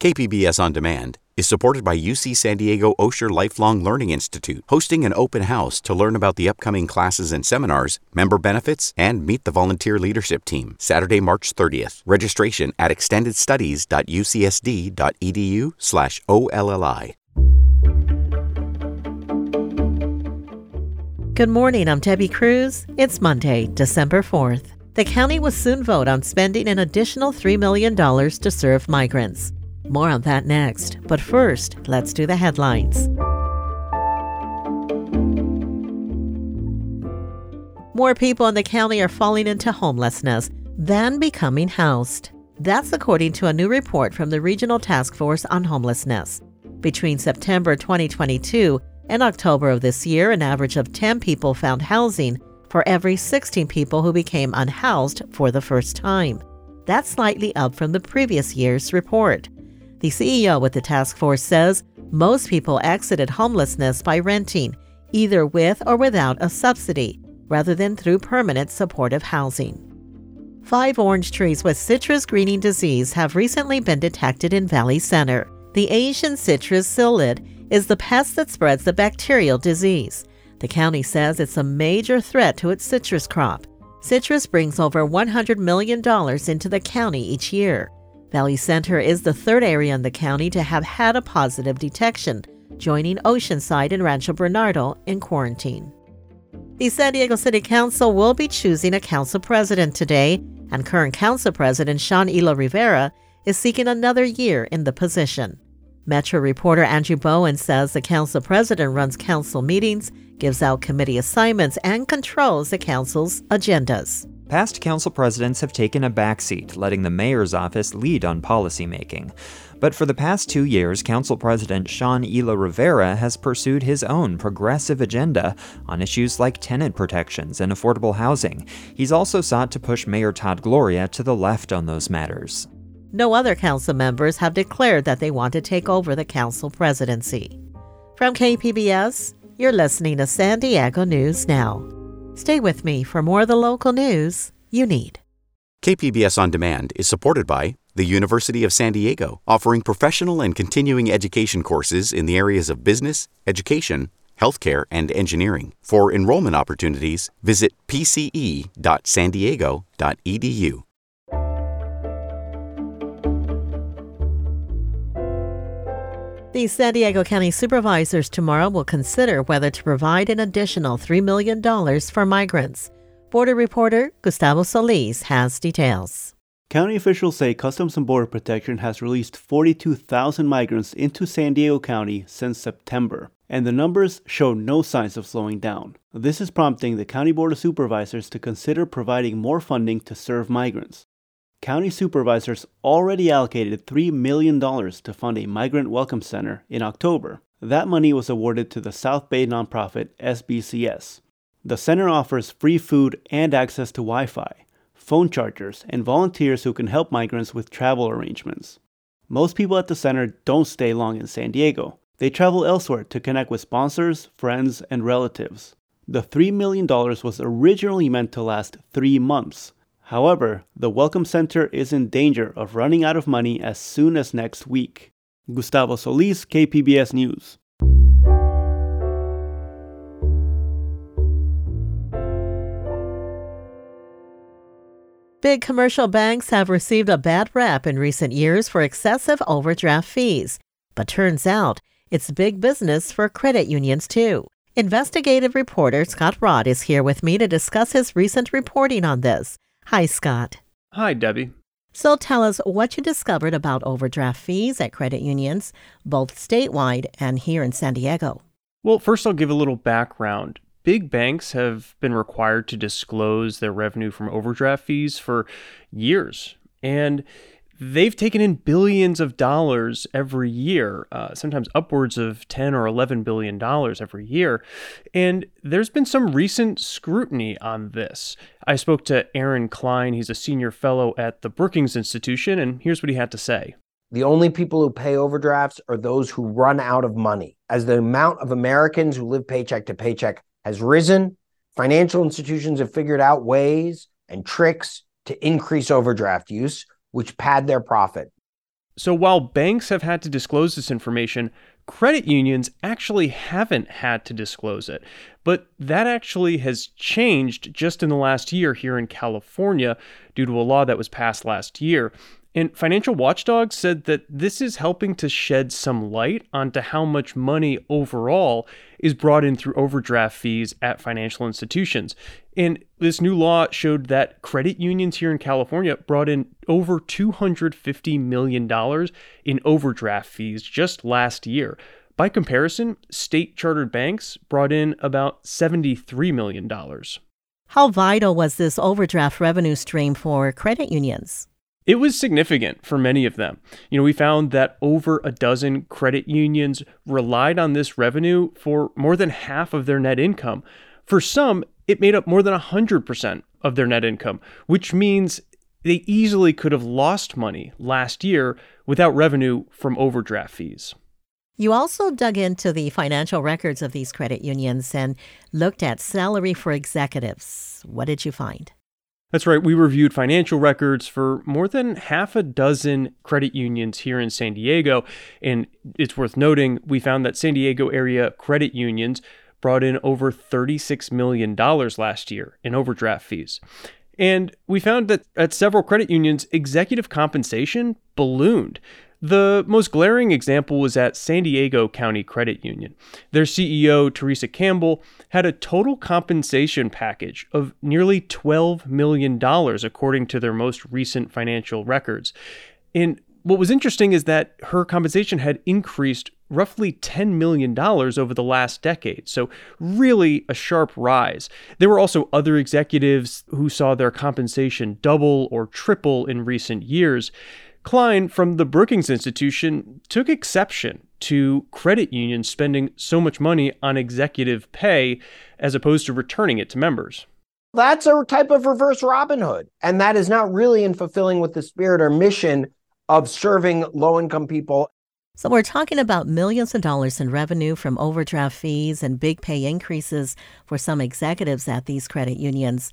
KPBS On Demand is supported by UC San Diego Osher Lifelong Learning Institute, hosting an open house to learn about the upcoming classes and seminars, member benefits, and meet the volunteer leadership team. Saturday, March 30th. Registration at extendedstudies.ucsd.edu/olli. Good morning. I'm Debbie Cruz. It's Monday, December 4th. The county will soon vote on spending an additional $3 million to serve migrants. More on that next. But first, let's do the headlines. More people in the county are falling into homelessness than becoming housed. That's according to a new report from the Regional Task Force on Homelessness. Between September 2022 and October of this year, an average of 10 people found housing for every 16 people who became unhoused for the first time. That's slightly up from the previous year's report. The CEO with the task force says most people exited homelessness by renting, either with or without a subsidy, rather than through permanent supportive housing. Five orange trees with citrus greening disease have recently been detected in Valley Center. The Asian citrus psyllid is the pest that spreads the bacterial disease. The county says it's a major threat to its citrus crop. Citrus brings over $100 million into the county each year. Valley Center is the third area in the county to have had a positive detection, joining Oceanside and Rancho Bernardo in quarantine. The San Diego City Council will be choosing a council president today, and current council president Sean Elo Rivera is seeking another year in the position. Metro reporter Andrew Bowen says the council president runs council meetings, gives out committee assignments, and controls the council's agendas. Past council presidents have taken a backseat, letting the mayor's office lead on policymaking. But for the past two years, Council President Sean Elo Rivera has pursued his own progressive agenda on issues like tenant protections and affordable housing. He's also sought to push Mayor Todd Gloria to the left on those matters. No other council members have declared that they want to take over the council presidency. From KPBS, you're listening to San Diego News Now. Stay with me for more of the local news you need. KPBS On Demand is supported by the University of San Diego, offering professional and continuing education courses in the areas of business, education, healthcare, and engineering. For enrollment opportunities, visit pce.sandiego.edu. The San Diego County supervisors tomorrow will consider whether to provide an additional $3 million for migrants. Border reporter Gustavo Solis has details. County officials say Customs and Border Protection has released 42,000 migrants into San Diego County since September, and the numbers show no signs of slowing down. This is prompting the County Board of Supervisors to consider providing more funding to serve migrants county supervisors already allocated $3 million to fund a migrant welcome center in October. That money was awarded to the South Bay nonprofit SBCS. The center offers free food and access to Wi Fi, phone chargers, and volunteers who can help migrants with travel arrangements. Most people at the center don't stay long in San Diego. They travel elsewhere to connect with sponsors, friends, and relatives. The $3 million was originally meant to last three months, However, the Welcome Center is in danger of running out of money as soon as next week. Gustavo Solis, KPBS News. Big commercial banks have received a bad rap in recent years for excessive overdraft fees. But turns out it's big business for credit unions too. Investigative reporter Scott Rodd is here with me to discuss his recent reporting on this. Hi, Scott. Hi, Debbie. So tell us what you discovered about overdraft fees at credit unions, both statewide and here in San Diego. Well, first, I'll give a little background. Big banks have been required to disclose their revenue from overdraft fees for years. And they've taken in billions of dollars every year, uh, sometimes upwards of 10 or 11 billion dollars every year. And there's been some recent scrutiny on this. I spoke to Aaron Klein, he's a senior fellow at the Brookings Institution, and here's what he had to say. The only people who pay overdrafts are those who run out of money. As the amount of Americans who live paycheck to paycheck has risen, financial institutions have figured out ways and tricks to increase overdraft use which pad their profit. So while banks have had to disclose this information, credit unions actually haven't had to disclose it. But that actually has changed just in the last year here in California due to a law that was passed last year. And Financial Watchdog said that this is helping to shed some light onto how much money overall is brought in through overdraft fees at financial institutions. And this new law showed that credit unions here in California brought in over $250 million in overdraft fees just last year. By comparison, state chartered banks brought in about $73 million. How vital was this overdraft revenue stream for credit unions? It was significant for many of them. You know, we found that over a dozen credit unions relied on this revenue for more than half of their net income. For some, it made up more than 100% of their net income, which means they easily could have lost money last year without revenue from overdraft fees. You also dug into the financial records of these credit unions and looked at salary for executives. What did you find? That's right. We reviewed financial records for more than half a dozen credit unions here in San Diego. And it's worth noting, we found that San Diego area credit unions brought in over $36 million last year in overdraft fees. And we found that at several credit unions, executive compensation ballooned. The most glaring example was at San Diego County Credit Union. Their CEO, Teresa Campbell, had a total compensation package of nearly $12 million, according to their most recent financial records. And what was interesting is that her compensation had increased roughly $10 million over the last decade. So, really a sharp rise. There were also other executives who saw their compensation double or triple in recent years. Klein from the Brookings Institution took exception to credit unions spending so much money on executive pay as opposed to returning it to members. That's a type of reverse Robin Hood. And that is not really in fulfilling with the spirit or mission of serving low income people. So, we're talking about millions of dollars in revenue from overdraft fees and big pay increases for some executives at these credit unions.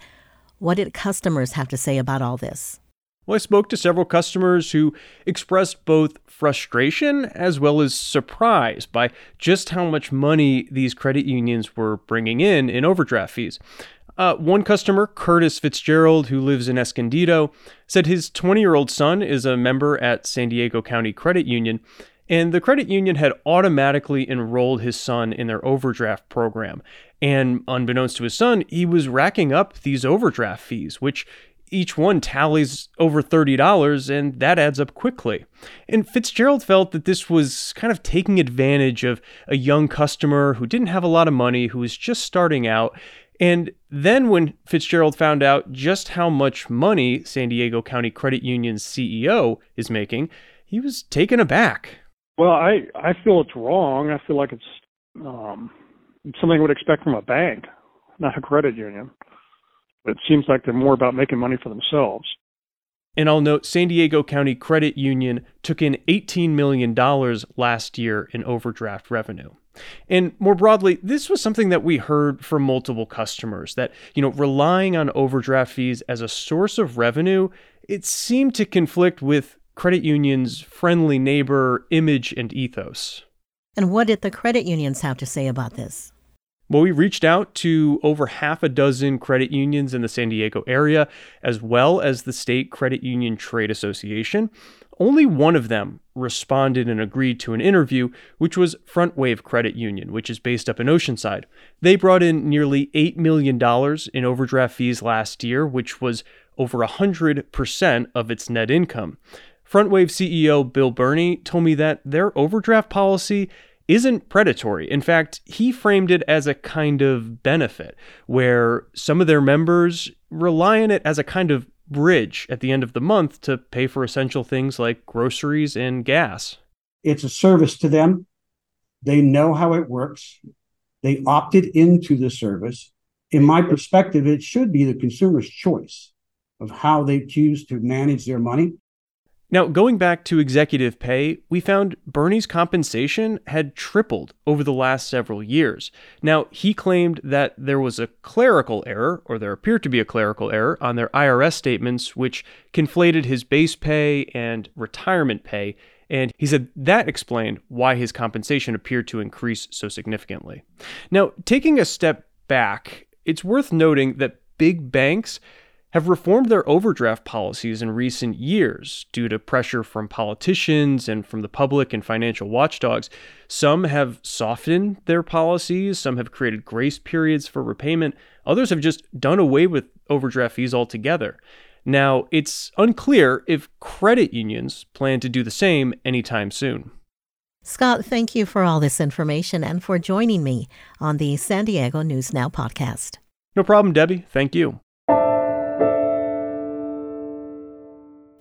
What did customers have to say about all this? Well, I spoke to several customers who expressed both frustration as well as surprise by just how much money these credit unions were bringing in in overdraft fees. Uh, one customer, Curtis Fitzgerald, who lives in Escondido, said his 20 year old son is a member at San Diego County Credit Union, and the credit union had automatically enrolled his son in their overdraft program. And unbeknownst to his son, he was racking up these overdraft fees, which each one tallies over $30, and that adds up quickly. And Fitzgerald felt that this was kind of taking advantage of a young customer who didn't have a lot of money, who was just starting out. And then when Fitzgerald found out just how much money San Diego County Credit Union's CEO is making, he was taken aback. Well, I, I feel it's wrong. I feel like it's um, something I would expect from a bank, not a credit union. It seems like they're more about making money for themselves. And I'll note San Diego County Credit Union took in $18 million last year in overdraft revenue. And more broadly, this was something that we heard from multiple customers that, you know, relying on overdraft fees as a source of revenue, it seemed to conflict with credit unions' friendly neighbor image and ethos. And what did the credit unions have to say about this? Well, we reached out to over half a dozen credit unions in the San Diego area, as well as the State Credit Union Trade Association. Only one of them responded and agreed to an interview, which was Frontwave Credit Union, which is based up in Oceanside. They brought in nearly $8 million in overdraft fees last year, which was over 100% of its net income. Frontwave CEO Bill Birnie told me that their overdraft policy isn't predatory. In fact, he framed it as a kind of benefit where some of their members rely on it as a kind of bridge at the end of the month to pay for essential things like groceries and gas. It's a service to them. They know how it works. They opted into the service. In my perspective, it should be the consumer's choice of how they choose to manage their money. Now, going back to executive pay, we found Birnie's compensation had tripled over the last several years. Now, he claimed that there was a clerical error, or there appeared to be a clerical error, on their IRS statements, which conflated his base pay and retirement pay And he said that explained why his compensation appeared to increase so significantly. Now, taking a step back, it's worth noting that big banks have reformed their overdraft policies in recent years due to pressure from politicians and from the public and financial watchdogs. Some have softened their policies, some have created grace periods for repayment, others have just done away with overdraft fees altogether. Now, it's unclear if credit unions plan to do the same anytime soon. Scott, thank you for all this information and for joining me on the San Diego News Now podcast. No problem, Debbie. Thank you.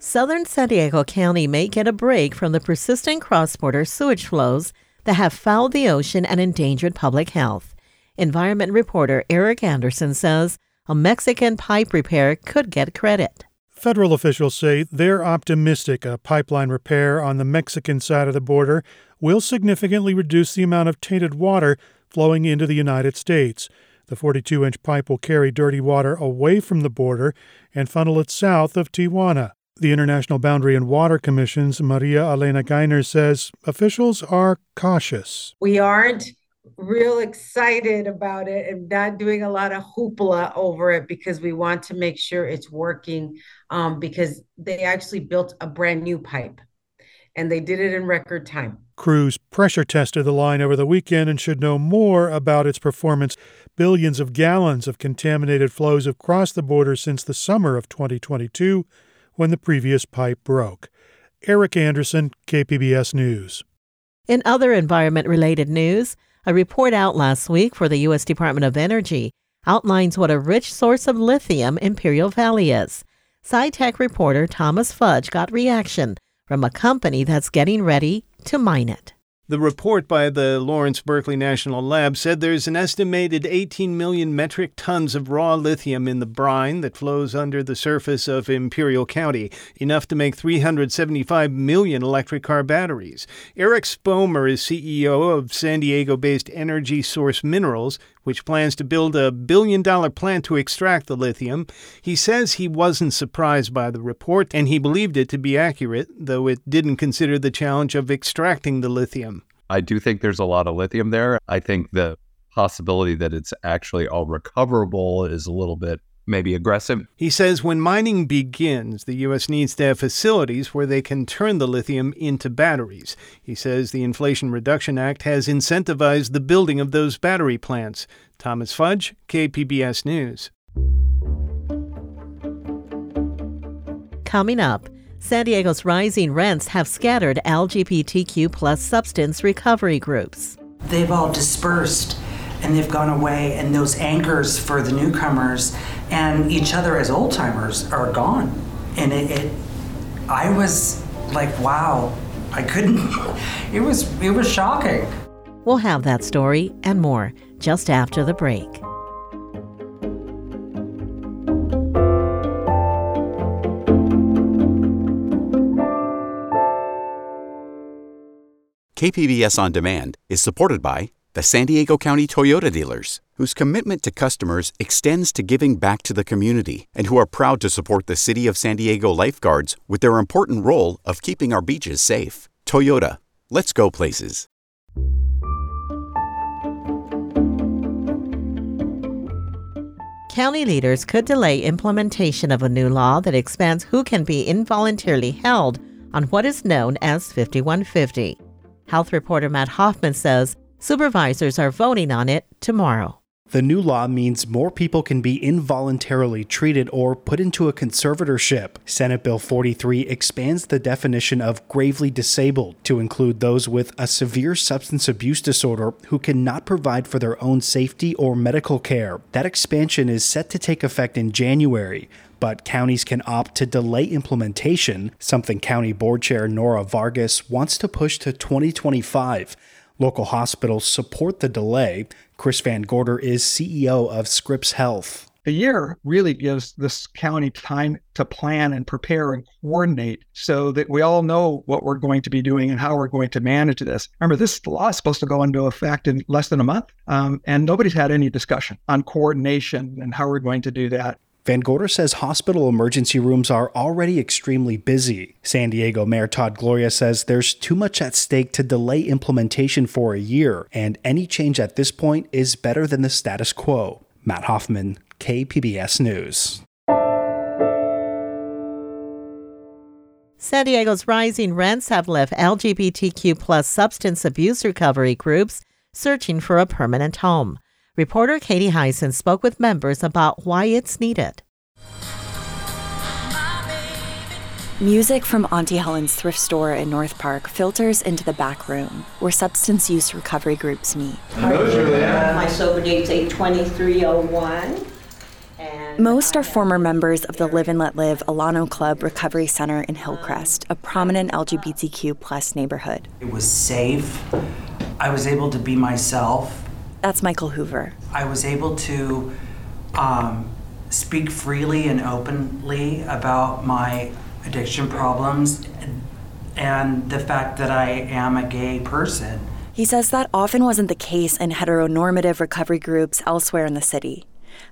Southern San Diego County may get a break from the persistent cross border sewage flows that have fouled the ocean and endangered public health. Environment reporter Eric Anderson says a Mexican pipe repair could get credit. Federal officials say they're optimistic a pipeline repair on the Mexican side of the border will significantly reduce the amount of tainted water flowing into the United States. The 42 inch pipe will carry dirty water away from the border and funnel it south of Tijuana. The International Boundary and Water Commission's Maria Elena Giner says officials are cautious. We aren't real excited about it and not doing a lot of hoopla over it because we want to make sure it's working um, because they actually built a brand new pipe and they did it in record time. Crews pressure tested the line over the weekend and should know more about its performance. Billions of gallons of contaminated flows have crossed the border since the summer of 2022 when the previous pipe broke. Eric Anderson, KPBS News. In other environment related news, a report out last week for the U.S. Department of Energy outlines what a rich source of lithium Imperial Valley is. SciTech reporter Thomas Fudge got reaction from a company that's getting ready to mine it. The report by the Lawrence Berkeley National Lab said there's an estimated 18 million metric tons of raw lithium in the brine that flows under the surface of Imperial County, enough to make 375 million electric car batteries. Eric Spomer is CEO of San Diego based Energy Source Minerals, which plans to build a billion dollar plant to extract the lithium. He says he wasn't surprised by the report and he believed it to be accurate, though it didn't consider the challenge of extracting the lithium. I do think there's a lot of lithium there. I think the possibility that it's actually all recoverable is a little bit maybe aggressive. He says when mining begins, the U.S. needs to have facilities where they can turn the lithium into batteries. He says the Inflation Reduction Act has incentivized the building of those battery plants. Thomas Fudge, KPBS News. Coming up, San Diego's rising rents have scattered LGBTQ plus substance recovery groups. They've all dispersed and they've gone away, and those anchors for the newcomers and each other as old timers are gone. And it, it, I was like, wow, I couldn't. It was, it was shocking. We'll have that story and more just after the break. KPBS On Demand is supported by the San Diego County Toyota dealers, whose commitment to customers extends to giving back to the community and who are proud to support the City of San Diego lifeguards with their important role of keeping our beaches safe. Toyota, let's go places. County leaders could delay implementation of a new law that expands who can be involuntarily held on what is known as 5150. Health reporter Matt Hoffman says Supervisors are voting on it tomorrow. The new law means more people can be involuntarily treated or put into a conservatorship. Senate Bill 43 expands the definition of gravely disabled to include those with a severe substance abuse disorder who cannot provide for their own safety or medical care. That expansion is set to take effect in January but counties can opt to delay implementation, something County Board Chair Nora Vargas wants to push to 2025. Local hospitals support the delay. Chris Van Gorder is CEO of Scripps Health. A year really gives this county time to plan and prepare and coordinate so that we all know what we're going to be doing and how we're going to manage this. Remember, this law is supposed to go into effect in less than a month, um, and nobody's had any discussion on coordination and how we're going to do that. Van Gorder says hospital emergency rooms are already extremely busy. San Diego Mayor Todd Gloria says there's too much at stake to delay implementation for a year, and any change at this point is better than the status quo. Matt Hoffman, KPBS News. San Diego's rising rents have left LGBTQ plus substance abuse recovery groups searching for a permanent home. Reporter Katie Hyson spoke with members about why it's needed. Music from Auntie Helen's thrift store in North Park filters into the back room where substance use recovery groups meet. My sober date's 82301. Most are former members of the Live and Let Live Alano Club Recovery Center in Hillcrest, a prominent LGBTQ plus neighborhood. It was safe. I was able to be myself. That's Michael Hoover. I was able to um, speak freely and openly about my addiction problems and the fact that I am a gay person. He says that often wasn't the case in heteronormative recovery groups elsewhere in the city.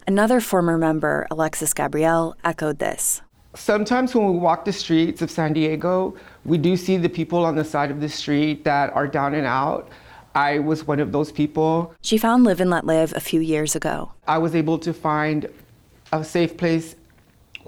Another former member, Alexis Gabrielle, echoed this. Sometimes when we walk the streets of San Diego, we do see the people on the side of the street that are down and out. I was one of those people. She found Live and Let Live a few years ago. I was able to find a safe place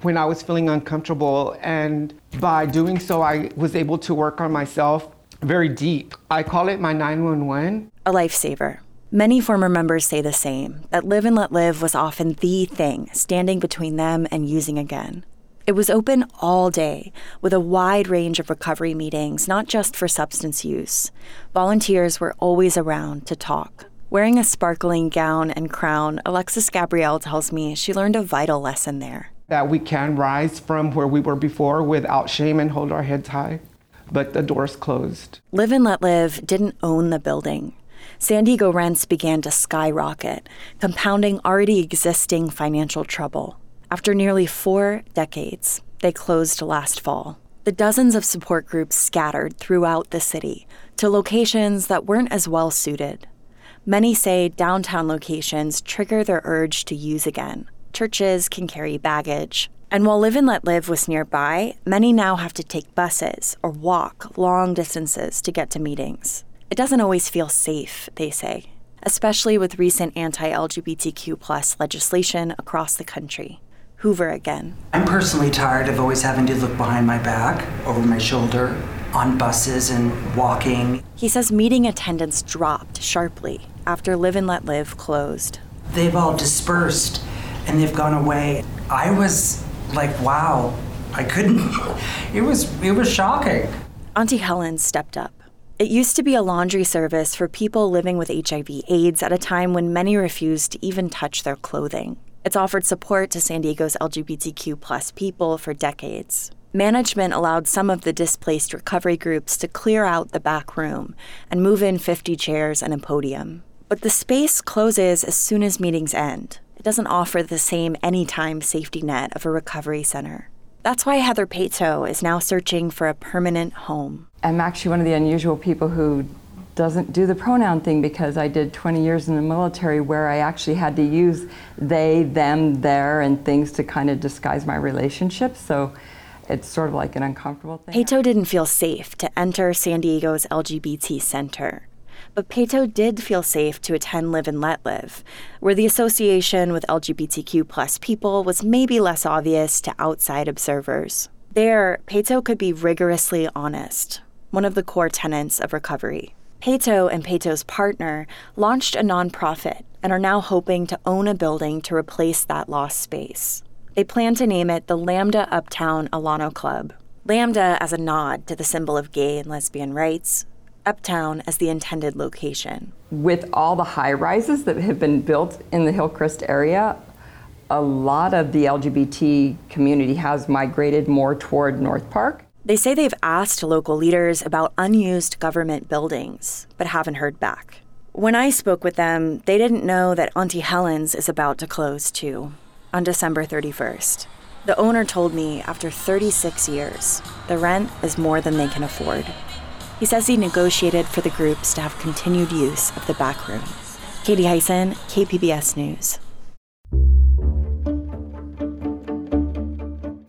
when I was feeling uncomfortable, and by doing so, I was able to work on myself very deep. I call it my 911. A lifesaver. Many former members say the same that Live and Let Live was often the thing standing between them and using again. It was open all day with a wide range of recovery meetings, not just for substance use. Volunteers were always around to talk. Wearing a sparkling gown and crown, Alexis Gabrielle tells me she learned a vital lesson there. That we can rise from where we were before without shame and hold our heads high, but the door's closed. Live and Let Live didn't own the building. San Diego rents began to skyrocket, compounding already existing financial trouble. After nearly four decades, they closed last fall. The dozens of support groups scattered throughout the city to locations that weren't as well suited. Many say downtown locations trigger their urge to use again. Churches can carry baggage. And while Live and Let Live was nearby, many now have to take buses or walk long distances to get to meetings. It doesn't always feel safe, they say, especially with recent anti LGBTQ legislation across the country. Hoover again. I'm personally tired of always having to look behind my back, over my shoulder, on buses and walking. He says meeting attendance dropped sharply after Live and Let Live closed. They've all dispersed and they've gone away. I was like, wow, I couldn't. It was it was shocking. Auntie Helen stepped up. It used to be a laundry service for people living with HIV/AIDS at a time when many refused to even touch their clothing. It's offered support to San Diego's LGBTQ plus people for decades. Management allowed some of the displaced recovery groups to clear out the back room and move in 50 chairs and a podium. But the space closes as soon as meetings end. It doesn't offer the same anytime safety net of a recovery center. That's why Heather Pato is now searching for a permanent home. I'm actually one of the unusual people who doesn't do the pronoun thing because I did 20 years in the military where I actually had to use they, them, their, and things to kind of disguise my relationships. So it's sort of like an uncomfortable thing. Pato didn't feel safe to enter San Diego's LGBT center. But Pato did feel safe to attend Live and Let Live, where the association with LGBTQ plus people was maybe less obvious to outside observers. There, Pato could be rigorously honest, one of the core tenets of recovery. Pato and Pato's partner launched a nonprofit and are now hoping to own a building to replace that lost space. They plan to name it the Lambda Uptown Alano Club. Lambda as a nod to the symbol of gay and lesbian rights, Uptown as the intended location. With all the high rises that have been built in the Hillcrest area, a lot of the LGBT community has migrated more toward North Park. They say they've asked local leaders about unused government buildings, but haven't heard back. When I spoke with them, they didn't know that Auntie Helen's is about to close too, on December 31st. The owner told me after 36 years, the rent is more than they can afford. He says he negotiated for the groups to have continued use of the back room. Katie Hyson, KPBS News.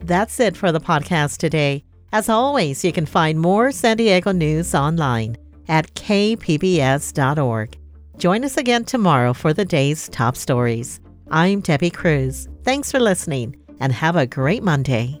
That's it for the podcast today. As always, you can find more San Diego news online at kpbs.org. Join us again tomorrow for the day's top stories. I'm Debbie Cruz. Thanks for listening and have a great Monday.